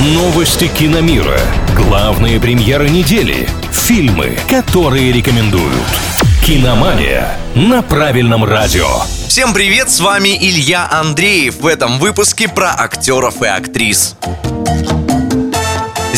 Новости киномира. Главные премьеры недели. Фильмы, которые рекомендуют. Киномания на правильном радио. Всем привет, с вами Илья Андреев в этом выпуске про актеров и актрис.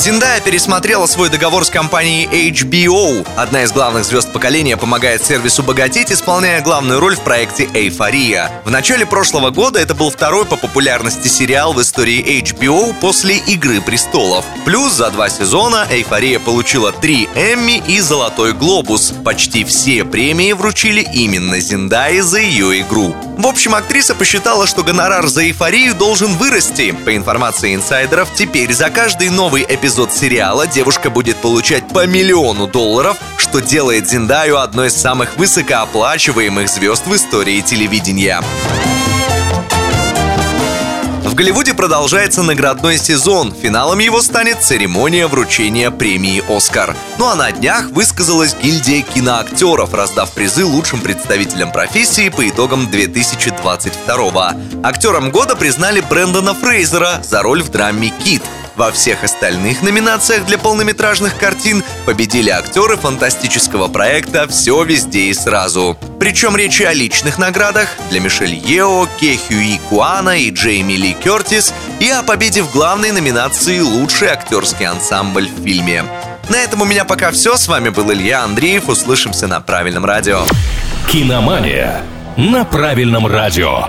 Зиндая пересмотрела свой договор с компанией HBO. Одна из главных звезд поколения помогает сервису богатеть, исполняя главную роль в проекте «Эйфория». В начале прошлого года это был второй по популярности сериал в истории HBO после «Игры престолов». Плюс за два сезона «Эйфория» получила три Эмми и «Золотой глобус». Почти все премии вручили именно Зиндае за ее игру. В общем, актриса посчитала, что гонорар за эйфорию должен вырасти. По информации инсайдеров, теперь за каждый новый эпизод сериала девушка будет получать по миллиону долларов, что делает Зиндаю одной из самых высокооплачиваемых звезд в истории телевидения. В Голливуде продолжается наградной сезон. Финалом его станет церемония вручения премии «Оскар». Ну а на днях высказалась гильдия киноактеров, раздав призы лучшим представителям профессии по итогам 2022 Актером года признали Брэндона Фрейзера за роль в драме «Кит», во всех остальных номинациях для полнометражных картин победили актеры фантастического проекта «Все везде и сразу». Причем речь о личных наградах для Мишель Ео, Кехюи Куана и Джейми Ли Кертис и о победе в главной номинации «Лучший актерский ансамбль в фильме». На этом у меня пока все. С вами был Илья Андреев. Услышимся на правильном радио. Киномания на правильном радио.